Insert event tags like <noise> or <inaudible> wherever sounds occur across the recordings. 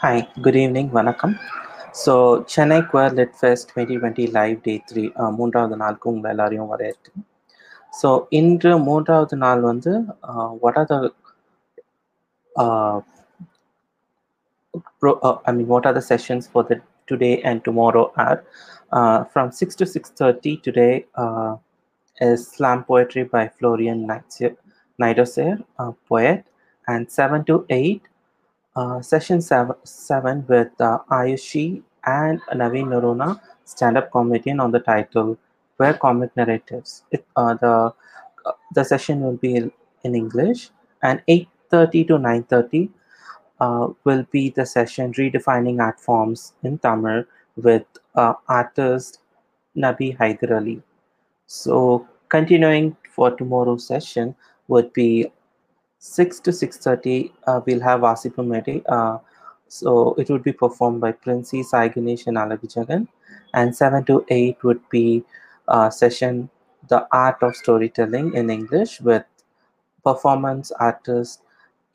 Hi, good evening, Vanakkam. So, Chennai Queer Lit Fest 2020 Live Day 3, uh, Moondra of the Nal Kung Velarium Varet. So, in the Moondra of the Nal what are the I mean, what are the sessions for the today and tomorrow are from 6 to 6.30 today is slam poetry by florian Niederseer, a poet and 7 to 8 session seven, seven with uh, Ayushi and Naveen Narona, stand-up comedian on the title Where Comic Narratives. It, uh, the, uh, the session will be in English, and 8.30 to 9.30 uh, will be the session redefining art forms in Tamil with uh, artist Nabi Haider Ali. So continuing for tomorrow's session would be 6 to 6.30, uh, we'll have Medi. Uh, so it would be performed by Princey, Sai Ganesh and Alavijagan. And 7 to 8 would be uh, session The Art of Storytelling in English with performance artist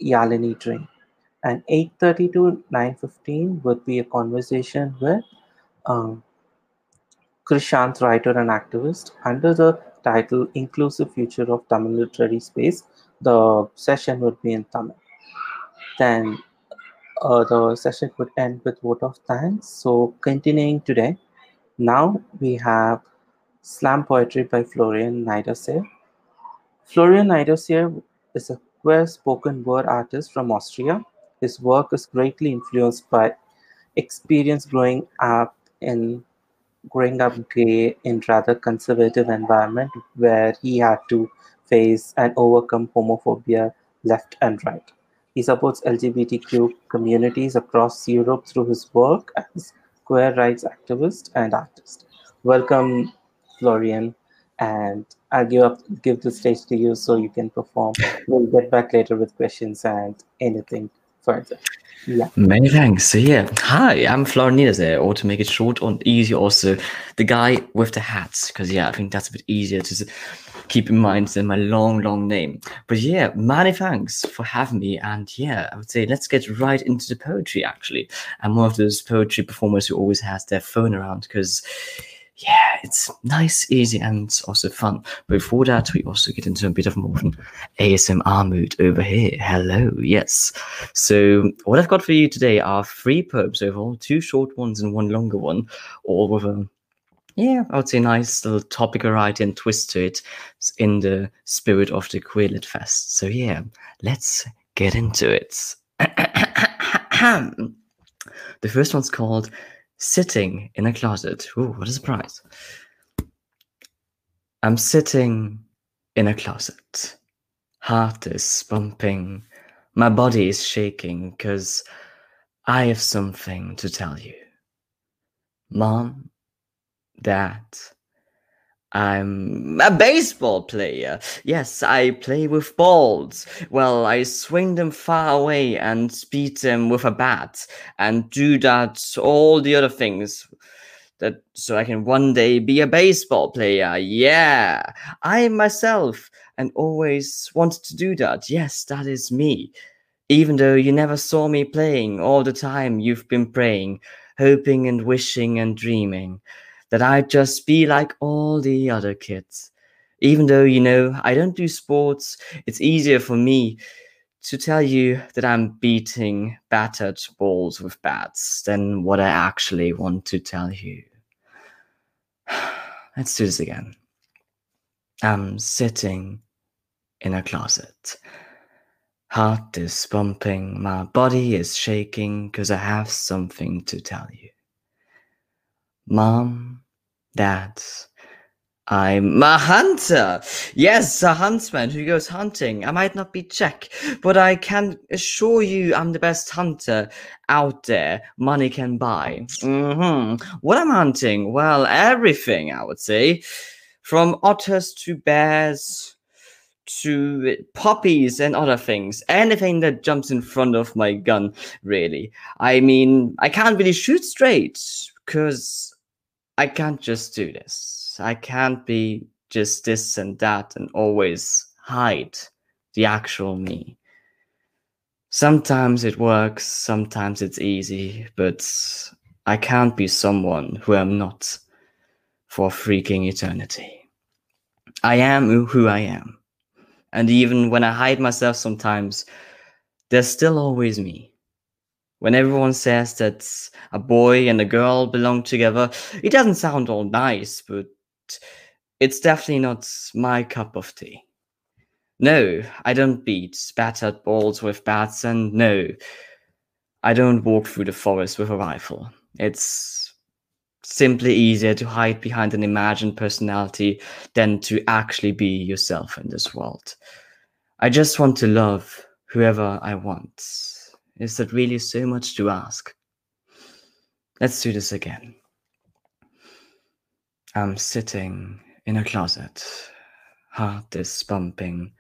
Yalini Dream. And 8.30 to 9.15 would be a conversation with um, Krishant, writer and activist, under the title Inclusive Future of Tamil Literary Space. The session would be in Tamil. Then uh, the session would end with vote of thanks. So continuing today, now we have slam poetry by Florian Niederseer. Florian Niederseer is a queer spoken word artist from Austria. His work is greatly influenced by experience growing up in growing up gay in rather conservative environment where he had to face and overcome homophobia left and right. He supports LGBTQ communities across Europe through his work as queer rights activist and artist. Welcome, Florian, and I'll give up give the stage to you so you can perform. We'll get back later with questions and anything further. Yeah. Many thanks. So yeah, hi, I'm Florian there, or to make it short and easy, also the guy with the hats, because yeah, I think that's a bit easier to keep in mind than my long, long name. But yeah, many thanks for having me, and yeah, I would say let's get right into the poetry. Actually, I'm one of those poetry performers who always has their phone around because yeah, it's nice, easy, and also fun. Before that, we also get into a bit of more ASMR mood over here. Hello, yes. So, what I've got for you today are three poems overall, two short ones and one longer one, all with a yeah, I would say nice little topic variety and twist to it in the spirit of the Queerlit Fest. So yeah, let's get into it. <clears throat> the first one's called sitting in a closet. Ooh, what a surprise. I'm sitting in a closet. Heart is bumping. My body is shaking because I have something to tell you. Mom, Dad, I'm a baseball player. Yes, I play with balls. Well, I swing them far away and beat them with a bat and do that all the other things that so I can one day be a baseball player. Yeah. I myself and always wanted to do that. Yes, that is me. Even though you never saw me playing all the time you've been praying, hoping and wishing and dreaming that I'd just be like all the other kids. Even though, you know, I don't do sports, it's easier for me to tell you that I'm beating battered balls with bats than what I actually want to tell you. <sighs> Let's do this again. I'm sitting in a closet. Heart is pumping, my body is shaking because I have something to tell you. Mom, Dad, I'm a hunter. Yes, a huntsman who goes hunting. I might not be Czech, but I can assure you I'm the best hunter out there money can buy. Mm-hmm. What I'm hunting? Well, everything, I would say. From otters to bears to puppies and other things. Anything that jumps in front of my gun, really. I mean, I can't really shoot straight because I can't just do this. I can't be just this and that and always hide the actual me. Sometimes it works, sometimes it's easy, but I can't be someone who I'm not for freaking eternity. I am who I am. And even when I hide myself sometimes, there's still always me. When everyone says that a boy and a girl belong together, it doesn't sound all nice, but it's definitely not my cup of tea. No, I don't beat battered balls with bats, and no, I don't walk through the forest with a rifle. It's simply easier to hide behind an imagined personality than to actually be yourself in this world. I just want to love whoever I want. Is that really so much to ask? Let's do this again. I'm sitting in a closet. Heart is pumping.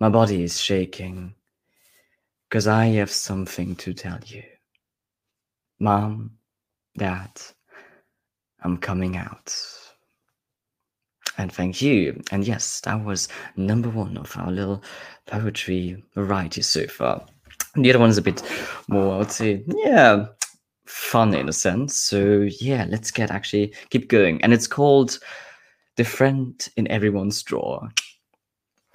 My body is shaking. Because I have something to tell you. Mom, Dad, I'm coming out. And thank you. And yes, that was number one of our little poetry variety so far. The other one is a bit more, I would say, yeah, fun in a sense. So yeah, let's get actually keep going. And it's called The Friend in Everyone's Drawer. <coughs>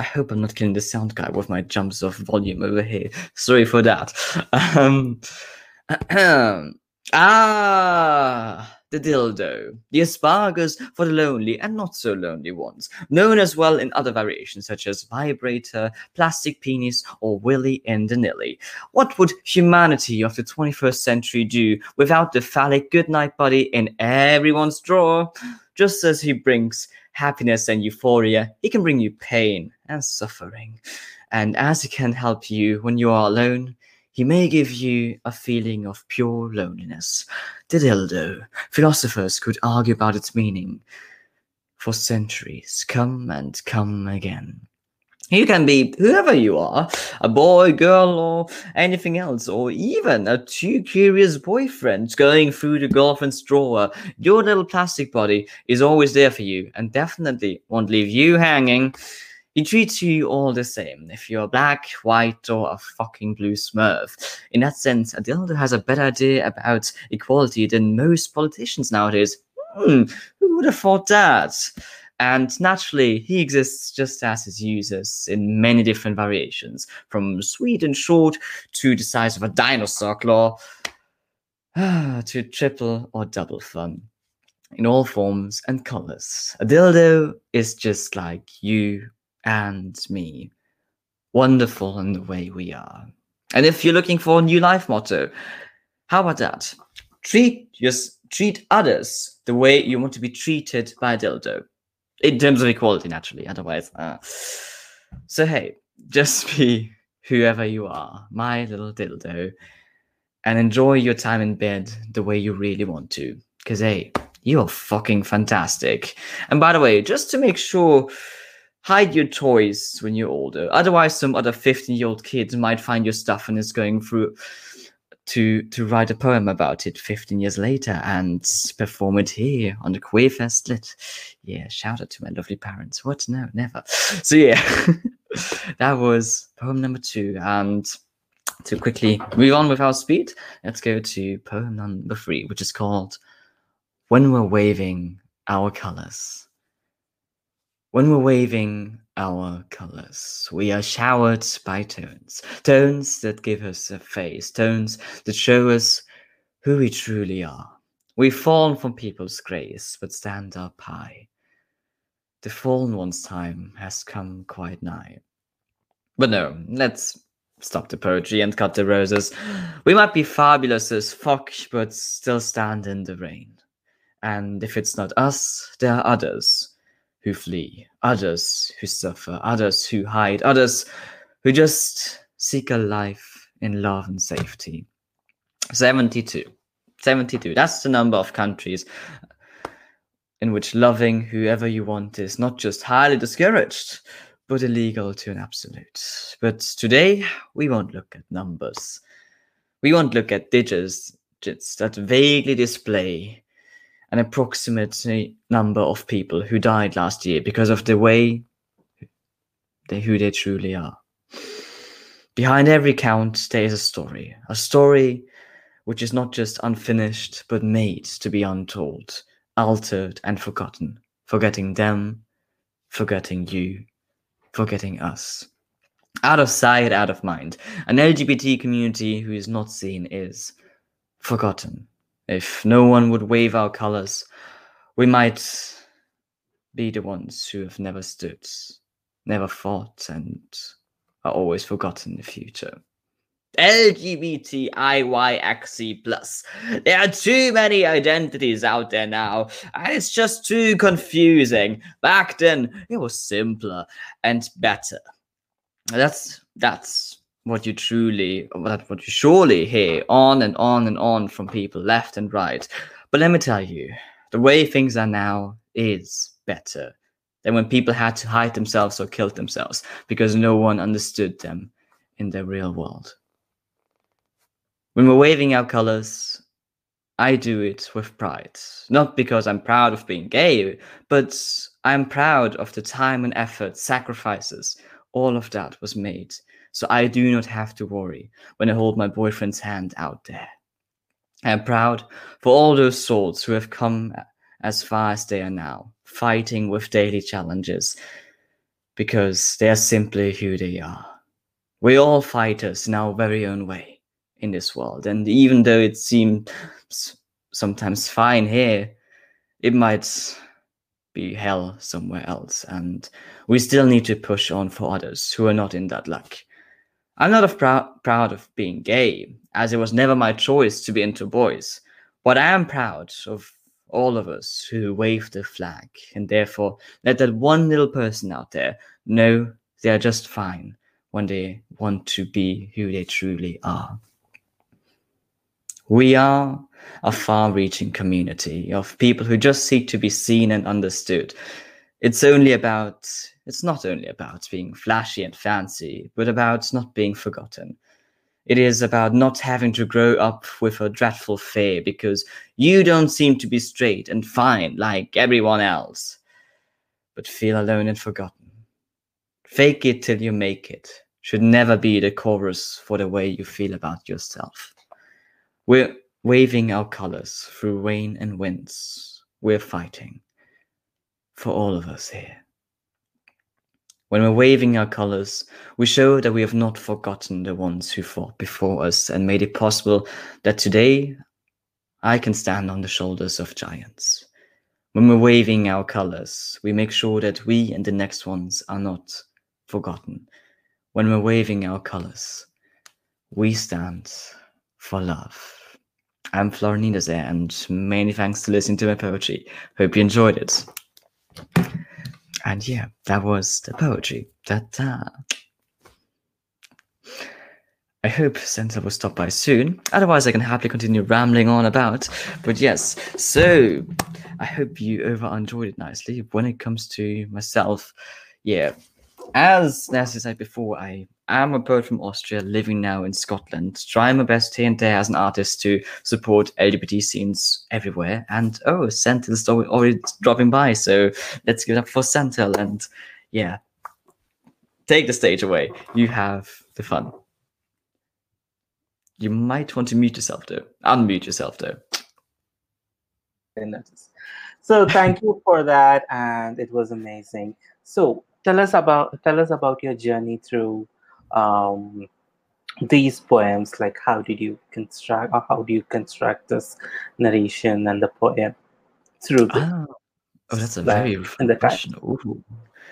I hope I'm not killing the sound guy with my jumps of volume over here. Sorry for that. Um, <coughs> ah, the dildo, the asparagus for the lonely and not so lonely ones, known as well in other variations such as vibrator, plastic penis, or willy and the nilly. What would humanity of the 21st century do without the phallic goodnight buddy in everyone's drawer? Just as he brings happiness and euphoria, he can bring you pain and suffering. And as he can help you when you are alone, he may give you a feeling of pure loneliness. Dildo. Philosophers could argue about its meaning for centuries. Come and come again. You can be whoever you are a boy, girl, or anything else, or even a too curious boyfriend going through the girlfriend's drawer. Your little plastic body is always there for you and definitely won't leave you hanging. He treats you all the same, if you're black, white, or a fucking blue smurf. In that sense, a dildo has a better idea about equality than most politicians nowadays. Hmm, who would have thought that? And naturally, he exists just as his users in many different variations, from sweet and short to the size of a dinosaur claw, <sighs> to triple or double fun in all forms and colors. A dildo is just like you and me. Wonderful in the way we are. And if you're looking for a new life motto, how about that? Treat just treat others the way you want to be treated by a dildo. In terms of equality, naturally. Otherwise, uh. so hey, <laughs> just be whoever you are, my little dildo, and enjoy your time in bed the way you really want to. Because hey, you are fucking fantastic. And by the way, just to make sure hide your toys when you're older. Otherwise, some other 15 year old kids might find your stuff and is going through to to write a poem about it 15 years later and perform it here on the Queerfest Lit. Yeah, shout out to my lovely parents. What? No, never. So yeah, <laughs> that was poem number two. And to quickly move on with our speed, let's go to poem number three, which is called When We're Waving Our Colors. When we're waving our colors, we are showered by tones. Tones that give us a face, tones that show us who we truly are. We've fallen from people's grace, but stand up high. The fallen one's time has come quite nigh. But no, let's stop the poetry and cut the roses. We might be fabulous as fuck, but still stand in the rain. And if it's not us, there are others who flee, others who suffer, others who hide, others who just seek a life in love and safety. 72. 72. That's the number of countries in which loving whoever you want is not just highly discouraged, but illegal to an absolute. But today, we won't look at numbers. We won't look at digits that vaguely display an approximate number of people who died last year because of the way they who they truly are. Behind every count, there is a story. A story which is not just unfinished, but made to be untold, altered and forgotten. Forgetting them, forgetting you, forgetting us. Out of sight, out of mind. An LGBT community who is not seen is forgotten. If no one would wave our colors, we might be the ones who have never stood, never fought, and are always forgotten in the future. LGBTIYXC plus. There are too many identities out there now, and it's just too confusing. Back then, it was simpler and better. That's that's what you truly, what you surely hear on and on and on from people left and right. But let me tell you, the way things are now is better than when people had to hide themselves or kill themselves because no one understood them in the real world. When we're waving our colors, I do it with pride. Not because I'm proud of being gay, but I'm proud of the time and effort, sacrifices, all of that was made. So I do not have to worry when I hold my boyfriend's hand out there. I'm proud for all those souls who have come as far as they are now, fighting with daily challenges, because they are simply who they are. We're all fighters in our very own way in this world. And even though it seems sometimes fine here, it might be hell somewhere else. And we still need to push on for others who are not in that luck. I'm not prou- proud of being gay, as it was never my choice to be into boys. But I am proud of all of us who wave the flag and therefore let that one little person out there know they are just fine when they want to be who they truly are. We are a far reaching community of people who just seek to be seen and understood. It's only about, it's not only about being flashy and fancy, but about not being forgotten. It is about not having to grow up with a dreadful fear because you don't seem to be straight and fine like everyone else, but feel alone and forgotten. Fake it till you make it should never be the chorus for the way you feel about yourself. We're waving our colors through rain and winds. We're fighting for all of us here. When we're waving our colors, we show that we have not forgotten the ones who fought before us and made it possible that today I can stand on the shoulders of giants. When we're waving our colors, we make sure that we and the next ones are not forgotten. When we're waving our colors, we stand for love. I'm Florinda there, and many thanks to listening to my poetry. Hope you enjoyed it. And yeah, that was the poetry. Ta-ta. I hope Santa will stop by soon. Otherwise, I can happily continue rambling on about. But yes, so I hope you over enjoyed it nicely. When it comes to myself, yeah, as Nancy said before, I am a bird from Austria living now in Scotland, trying my best here and there as an artist to support LGBT scenes everywhere. And oh, Senthil's already dropping by, so let's give it up for Senthil. And yeah, take the stage away. You have the fun. You might want to mute yourself though. Unmute yourself though. So thank you for that, and it was amazing. So tell us about tell us about your journey through um, these poems like how did you construct or how do you construct this narration and the poem through the, ah. oh that's a very refined question. Ooh.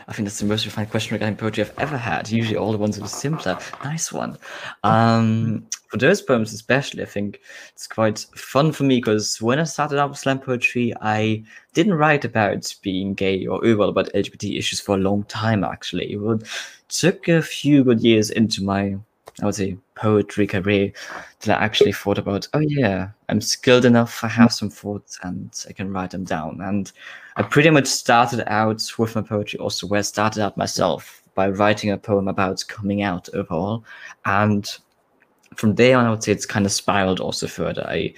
i think that's the most refined question regarding poetry i've ever had. Usually all the ones are simpler. Nice one. Um, for those poems especially i think it's quite fun for me because when i started out with slam poetry i didn't write about being gay or well about lgbt issues for a long time actually. It would took a few good years into my I would say poetry career that I actually thought about, oh yeah, I'm skilled enough, I have some thoughts and I can write them down. And I pretty much started out with my poetry also where I started out myself by writing a poem about coming out overall. And from there on, I would say it's kind of spiraled also further. I,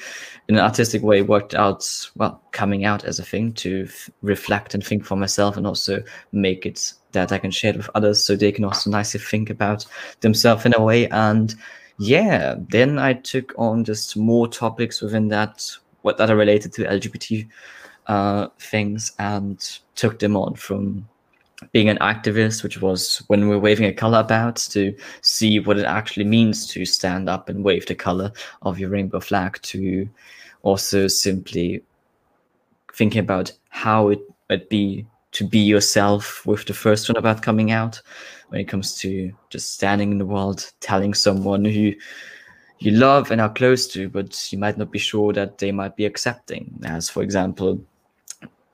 in an artistic way, worked out, well, coming out as a thing to f- reflect and think for myself and also make it that I can share with others so they can also nicely think about themselves in a way. And yeah, then I took on just more topics within that what that are related to LGBT uh, things and took them on from being an activist, which was when we are waving a color about to see what it actually means to stand up and wave the color of your rainbow flag, to also simply thinking about how it would be to be yourself with the first one about coming out. When it comes to just standing in the world telling someone who you love and are close to but you might not be sure that they might be accepting. As for example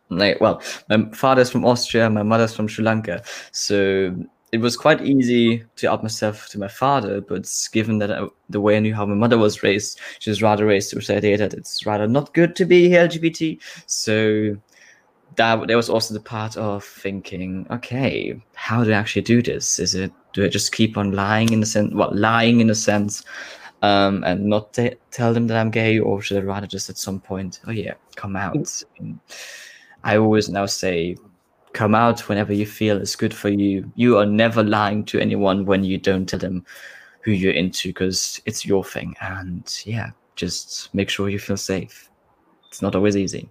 like well my father's from austria my mother's from sri lanka. So it was quite easy to out myself to my father but given that I, the way i knew how my mother was raised she was rather raised to idea that it's rather not good to be lgbt so that there was also the part of thinking, okay, how do I actually do this? Is it do I just keep on lying in the sense, what well, lying in a sense, um, and not t- tell them that I'm gay, or should I rather just at some point, oh yeah, come out? And I always now say, come out whenever you feel it's good for you. You are never lying to anyone when you don't tell them who you're into because it's your thing, and yeah, just make sure you feel safe. It's not always easy.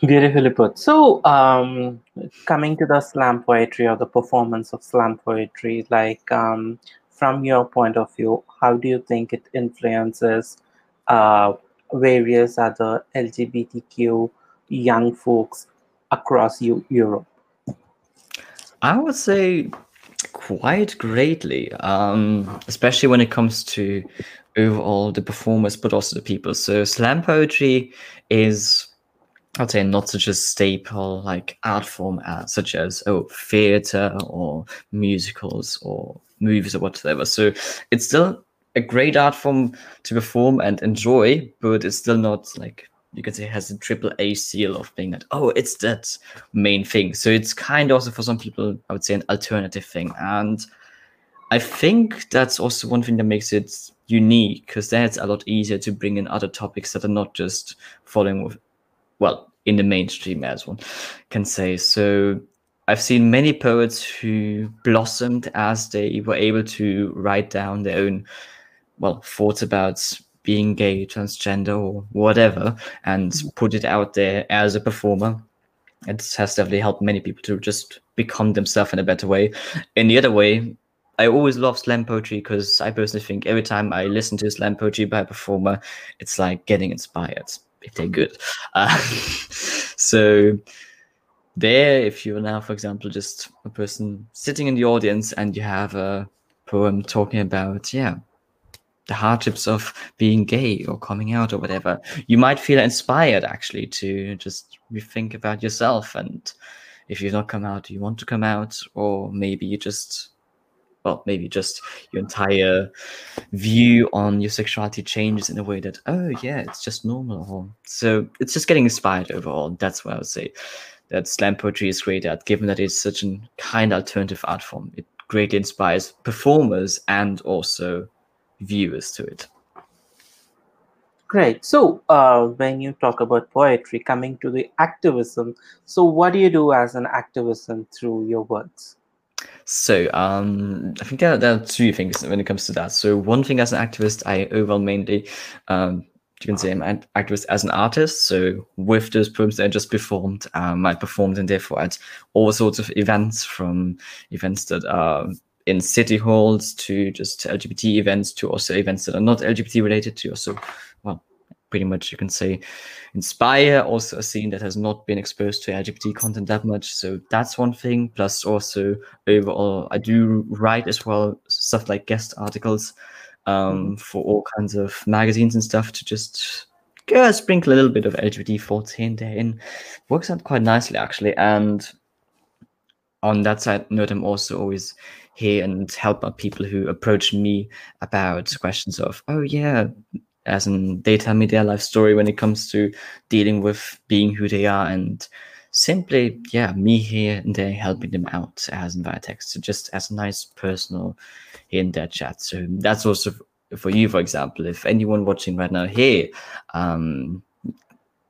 Beautifully put. So, um, coming to the slam poetry or the performance of slam poetry, like um, from your point of view, how do you think it influences uh, various other LGBTQ young folks across Europe? I would say quite greatly, um, especially when it comes to overall the performers, but also the people. So, slam poetry is I'd say not such a staple like art form as such as oh theater or musicals or movies or whatever. So it's still a great art form to perform and enjoy, but it's still not like you could say has a triple A seal of being that oh it's that main thing. So it's kind of also for some people I would say an alternative thing, and I think that's also one thing that makes it unique because then it's a lot easier to bring in other topics that are not just following with well, in the mainstream, as one can say. So I've seen many poets who blossomed as they were able to write down their own, well, thoughts about being gay, transgender, or whatever, and mm-hmm. put it out there as a performer. It has definitely helped many people to just become themselves in a better way. In the other way, I always love slam poetry because I personally think every time I listen to slam poetry by a performer, it's like getting inspired if they're good. Uh, <laughs> so there, if you're now, for example, just a person sitting in the audience and you have a poem talking about, yeah, the hardships of being gay or coming out or whatever, you might feel inspired actually to just rethink about yourself. And if you've not come out, you want to come out, or maybe you just well, maybe just your entire view on your sexuality changes in a way that, oh, yeah, it's just normal. So it's just getting inspired overall. That's what I would say. That slam poetry is great at, given that it's such a kind alternative art form. It greatly inspires performers and also viewers to it. Great. So, uh, when you talk about poetry, coming to the activism, so what do you do as an activism through your works? So um, I think there, there, are two things when it comes to that. So one thing as an activist, I overall mainly um, you can say I'm an activist as an artist. So with those poems that I just performed, um, I performed and therefore at all sorts of events, from events that are in city halls to just LGBT events to also events that are not LGBT related to also pretty much you can say inspire also a scene that has not been exposed to lgbt content that much. So that's one thing. Plus also overall i do write as well stuff like guest articles um, mm-hmm. for all kinds of magazines and stuff to just uh, sprinkle a little bit of lgbt thoughts here and there. In works out quite nicely actually. And on that side note i'm also always here and help out people who approach me about questions of oh yeah as in they tell me their life story when it comes to dealing with being who they are and simply yeah me here and there helping them out as in via text so just as a nice personal in their chat. So that's also for you for example. If anyone watching right now here um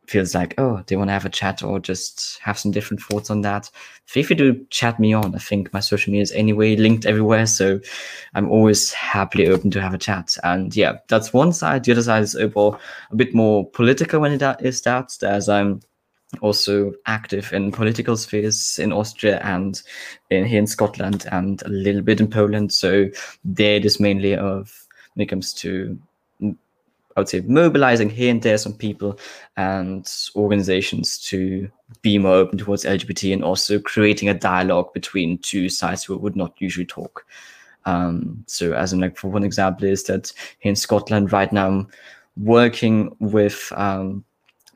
feels like, oh, they want to have a chat or just have some different thoughts on that, feel free to chat me on. I think my social media is anyway linked everywhere. So I'm always happily open to have a chat. And yeah, that's one side. The other side is overall a bit more political when it is that, as I'm also active in political spheres in Austria and in here in Scotland and a little bit in Poland. So there it is mainly of when it comes to I would say mobilizing here and there some people and organizations to be more open towards LGBT and also creating a dialogue between two sides who would not usually talk. Um, so as in like for one example is that here in Scotland right now I'm working with um,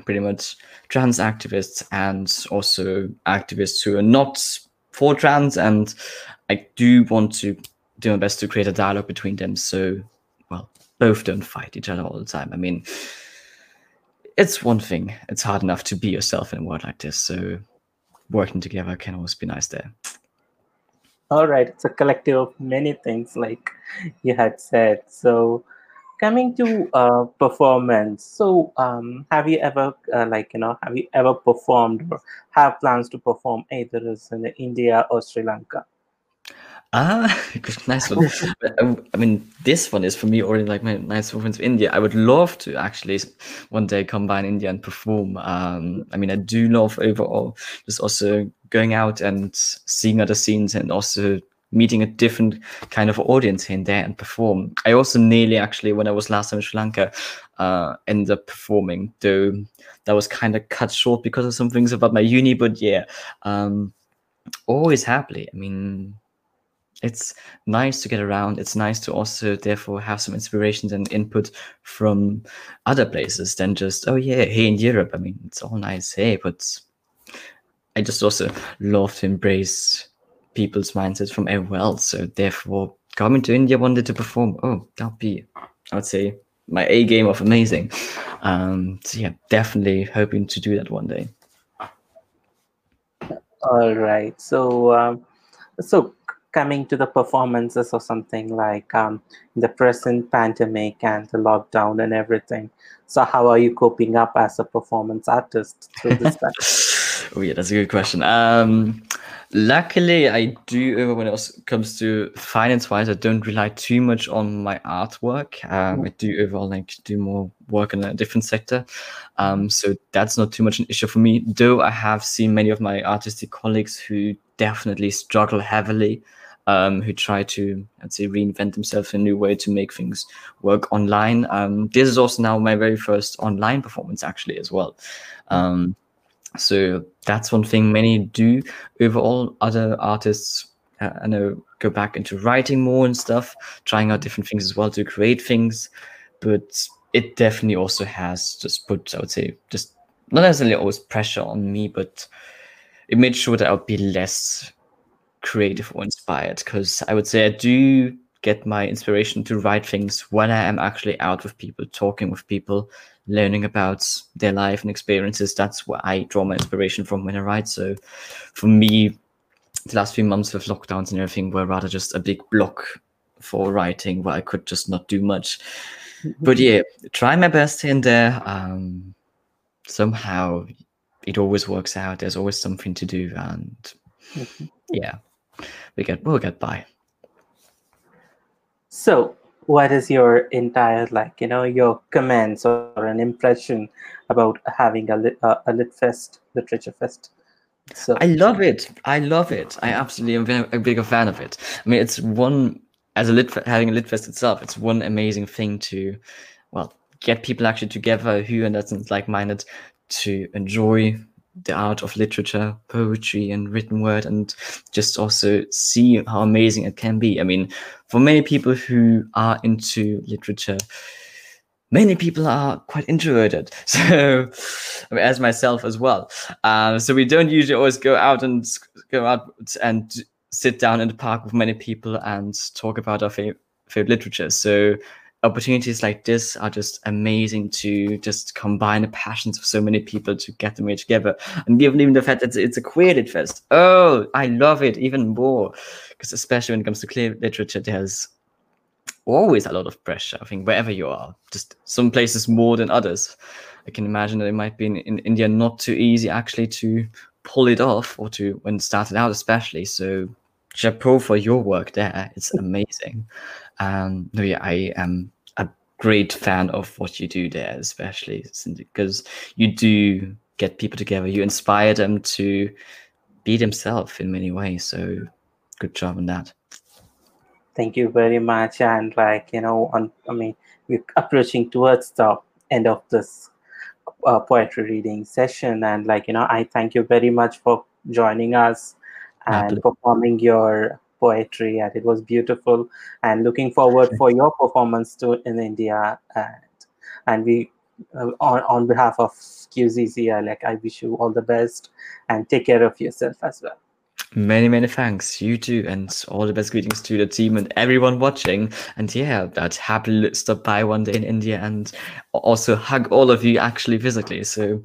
pretty much trans activists and also activists who are not for trans and I do want to do my best to create a dialogue between them so both don't fight each other all the time. I mean, it's one thing. It's hard enough to be yourself in a world like this. So working together can always be nice there. All right. It's a collective of many things, like you had said. So coming to uh, performance. So um, have you ever, uh, like, you know, have you ever performed or have plans to perform either in India or Sri Lanka? Ah, <laughs> nice one. <laughs> Um, I mean, this one is for me already like my nice performance of India. I would love to actually one day combine India and perform. Um, I mean, I do love overall just also going out and seeing other scenes and also meeting a different kind of audience here and there and perform. I also nearly actually, when I was last time in Sri Lanka, uh, ended up performing, though that was kind of cut short because of some things about my uni. But yeah, um, always happily. I mean, it's nice to get around. It's nice to also therefore have some inspirations and input from other places than just, oh yeah, here in Europe. I mean, it's all nice here, but I just also love to embrace people's mindsets from everywhere else. So therefore coming to India wanted to perform, oh, that'll be, I would say, my A game of amazing. Um, so yeah, definitely hoping to do that one day. All right. So um, so coming to the performances or something like um, the present pandemic and the lockdown and everything. So, how are you coping up as a performance artist through this? <laughs> oh, yeah, that's a good question. Um, luckily, I do, when it comes to finance wise, I don't rely too much on my artwork. Um, I do overall like do more work in a different sector. Um, so, that's not too much an issue for me, though I have seen many of my artistic colleagues who definitely struggle heavily um, who try to, I'd say, reinvent themselves in a new way to make things work online. Um, this is also now my very first online performance, actually, as well. Um, so that's one thing many do. Overall, other artists, uh, I know, go back into writing more and stuff, trying out different things as well to create things. But it definitely also has just put, I would say, just not necessarily always pressure on me, but it made sure that I would be less creative or inspired because I would say I do get my inspiration to write things when I am actually out with people, talking with people, learning about their life and experiences. That's where I draw my inspiration from when I write. So for me, the last few months with lockdowns and everything were rather just a big block for writing where I could just not do much. Mm-hmm. But yeah, try my best in there. Um, somehow it always works out. There's always something to do. And mm-hmm. yeah, we get we'll get by. So, what is your entire like you know your comments or an impression about having a lit, uh, a lit fest literature fest? So I love it. I love it. I absolutely am a bigger fan of it. I mean, it's one as a lit having a lit fest itself. It's one amazing thing to, well, get people actually together who are not like minded to enjoy the art of literature, poetry, and written word, and just also see how amazing it can be. I mean, for many people who are into literature, many people are quite introverted. <laughs> So, I mean, as myself as well. Uh, so we don't usually always go out and go out and sit down in the park with many people and talk about our favorite, favorite literature. So opportunities like this are just amazing to just combine the passions of so many people to get them here together. And given even the fact that it's a queer lit fest, oh, I love it even more. Because especially when it comes to queer literature, there's always a lot of pressure. I think wherever you are, just some places more than others. I can imagine that it might be in, in India not too easy actually to pull it off or to when started out especially. So chapeau for your work there. It's amazing. Um, no, yeah, I am a great fan of what you do there, especially because you do get people together. You inspire them to be themselves in many ways. So good job on that thank you very much and like you know on i mean we're approaching towards the end of this uh, poetry reading session and like you know i thank you very much for joining us and performing your poetry and it was beautiful and looking forward for your performance too in india and and we uh, on, on behalf of QCC like i wish you all the best and take care of yourself as well Many, many thanks. You too. And all the best greetings to the team and everyone watching. And yeah, that happily stop by one day in India and also hug all of you actually physically. So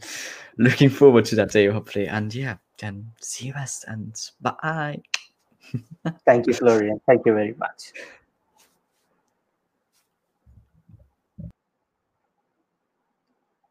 looking forward to that day, hopefully. And yeah, then see you rest and bye. <laughs> Thank you, Florian. Thank you very much.